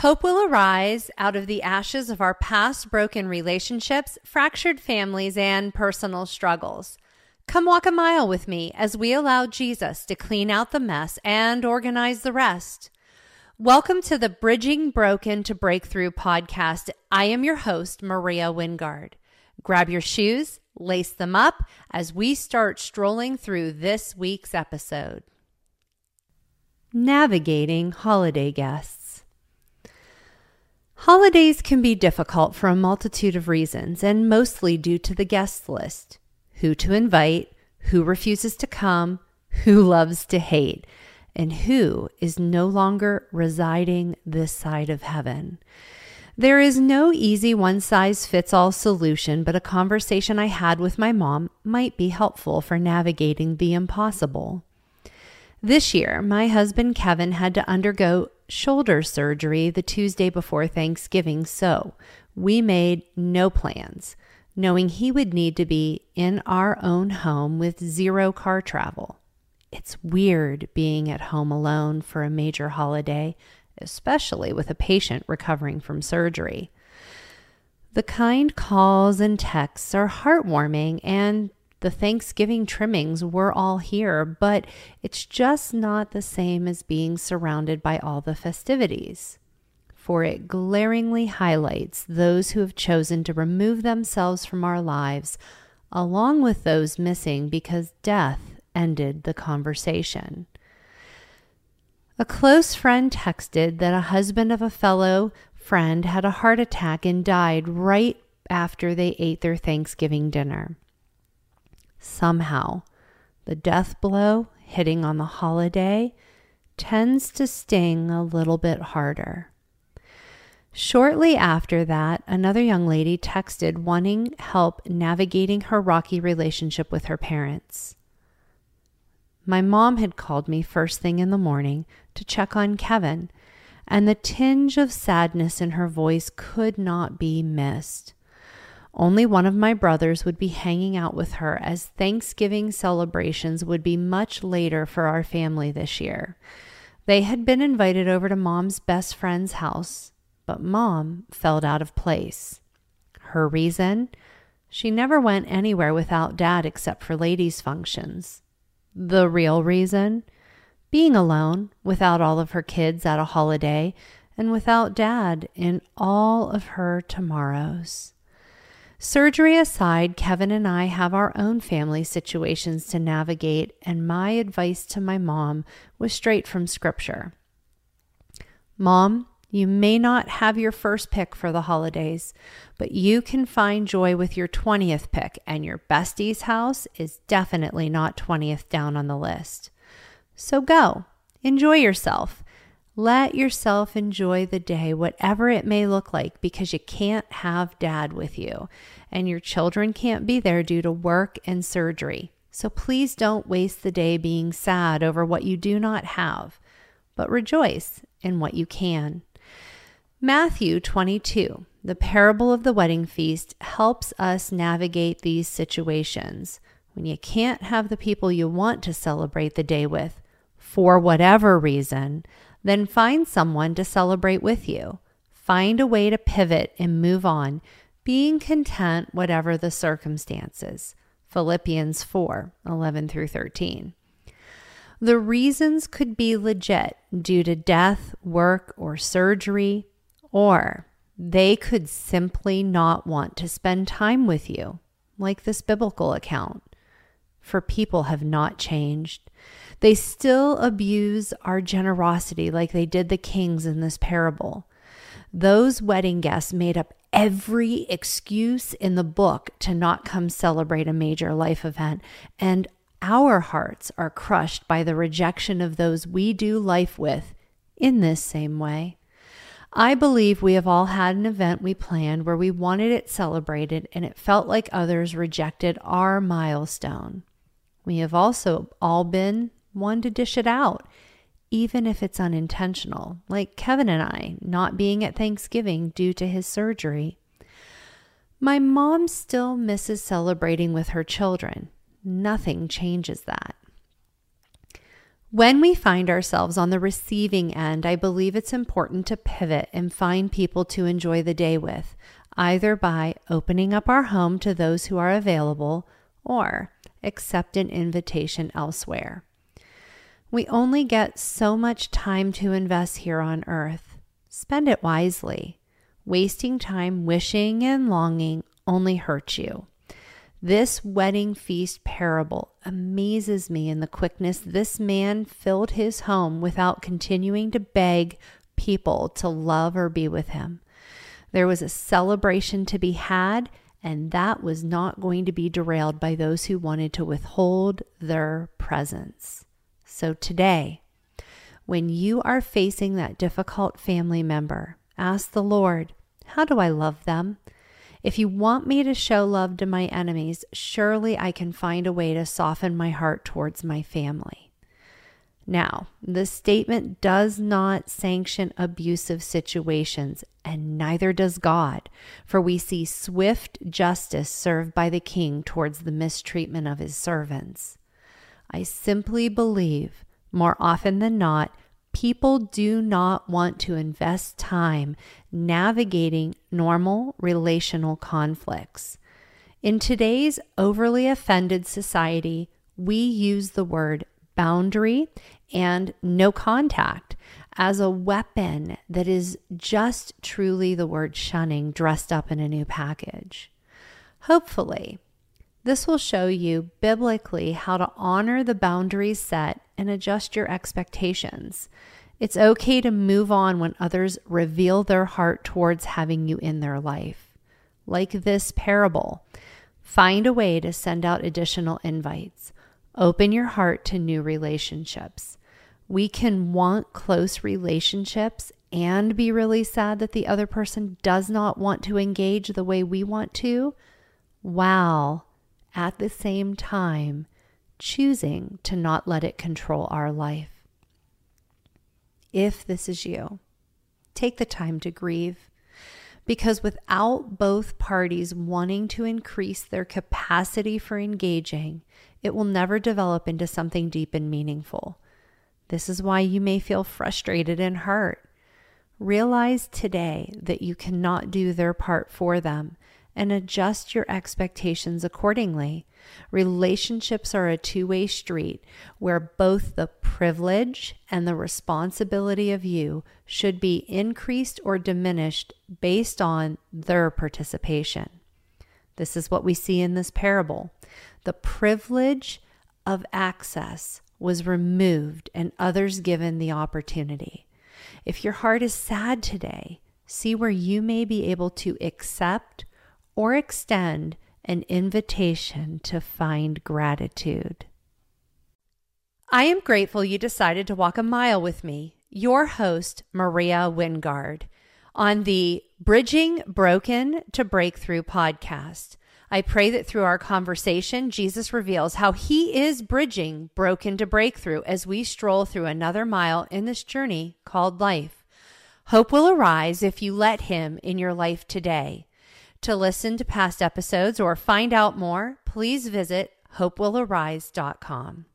Hope will arise out of the ashes of our past broken relationships, fractured families, and personal struggles. Come walk a mile with me as we allow Jesus to clean out the mess and organize the rest. Welcome to the Bridging Broken to Breakthrough podcast. I am your host, Maria Wingard. Grab your shoes, lace them up as we start strolling through this week's episode. Navigating holiday guests. Holidays can be difficult for a multitude of reasons, and mostly due to the guest list who to invite, who refuses to come, who loves to hate, and who is no longer residing this side of heaven. There is no easy one size fits all solution, but a conversation I had with my mom might be helpful for navigating the impossible. This year, my husband Kevin had to undergo shoulder surgery the Tuesday before Thanksgiving, so we made no plans, knowing he would need to be in our own home with zero car travel. It's weird being at home alone for a major holiday, especially with a patient recovering from surgery. The kind calls and texts are heartwarming and the Thanksgiving trimmings were all here, but it's just not the same as being surrounded by all the festivities. For it glaringly highlights those who have chosen to remove themselves from our lives, along with those missing because death ended the conversation. A close friend texted that a husband of a fellow friend had a heart attack and died right after they ate their Thanksgiving dinner somehow. The death blow hitting on the holiday tends to sting a little bit harder. Shortly after that, another young lady texted wanting help navigating her rocky relationship with her parents. My mom had called me first thing in the morning to check on Kevin, and the tinge of sadness in her voice could not be missed. Only one of my brothers would be hanging out with her as Thanksgiving celebrations would be much later for our family this year. They had been invited over to mom's best friend's house, but mom felt out of place. Her reason? She never went anywhere without dad except for ladies' functions. The real reason? Being alone without all of her kids at a holiday and without dad in all of her tomorrows. Surgery aside, Kevin and I have our own family situations to navigate, and my advice to my mom was straight from scripture. Mom, you may not have your first pick for the holidays, but you can find joy with your 20th pick, and your bestie's house is definitely not 20th down on the list. So go, enjoy yourself. Let yourself enjoy the day, whatever it may look like, because you can't have dad with you and your children can't be there due to work and surgery. So please don't waste the day being sad over what you do not have, but rejoice in what you can. Matthew 22, the parable of the wedding feast, helps us navigate these situations. When you can't have the people you want to celebrate the day with, for whatever reason, then find someone to celebrate with you. Find a way to pivot and move on, being content whatever the circumstances. Philippians 4 11 through 13. The reasons could be legit due to death, work, or surgery, or they could simply not want to spend time with you, like this biblical account. For people have not changed. They still abuse our generosity like they did the kings in this parable. Those wedding guests made up every excuse in the book to not come celebrate a major life event. And our hearts are crushed by the rejection of those we do life with in this same way. I believe we have all had an event we planned where we wanted it celebrated and it felt like others rejected our milestone. We have also all been one to dish it out, even if it's unintentional, like Kevin and I not being at Thanksgiving due to his surgery. My mom still misses celebrating with her children. Nothing changes that. When we find ourselves on the receiving end, I believe it's important to pivot and find people to enjoy the day with, either by opening up our home to those who are available or accept an invitation elsewhere. We only get so much time to invest here on earth. Spend it wisely. Wasting time wishing and longing only hurts you. This wedding feast parable amazes me in the quickness this man filled his home without continuing to beg people to love or be with him. There was a celebration to be had, and that was not going to be derailed by those who wanted to withhold their presence. So today, when you are facing that difficult family member, ask the Lord, How do I love them? If you want me to show love to my enemies, surely I can find a way to soften my heart towards my family. Now, the statement does not sanction abusive situations, and neither does God, for we see swift justice served by the king towards the mistreatment of his servants. I simply believe, more often than not, people do not want to invest time navigating normal relational conflicts. In today's overly offended society, we use the word boundary and no contact as a weapon that is just truly the word shunning dressed up in a new package. Hopefully, this will show you biblically how to honor the boundaries set and adjust your expectations. It's okay to move on when others reveal their heart towards having you in their life. Like this parable, find a way to send out additional invites. Open your heart to new relationships. We can want close relationships and be really sad that the other person does not want to engage the way we want to. while at the same time choosing to not let it control our life. If this is you, take the time to grieve because without both parties wanting to increase their capacity for engaging, it will never develop into something deep and meaningful. This is why you may feel frustrated and hurt. Realize today that you cannot do their part for them and adjust your expectations accordingly. Relationships are a two way street where both the privilege and the responsibility of you should be increased or diminished based on their participation. This is what we see in this parable. The privilege of access was removed and others given the opportunity. If your heart is sad today, see where you may be able to accept or extend an invitation to find gratitude. I am grateful you decided to walk a mile with me, your host, Maria Wingard, on the Bridging Broken to Breakthrough podcast. I pray that through our conversation, Jesus reveals how he is bridging broken to breakthrough as we stroll through another mile in this journey called life. Hope will arise if you let him in your life today. To listen to past episodes or find out more, please visit hopewillarise.com.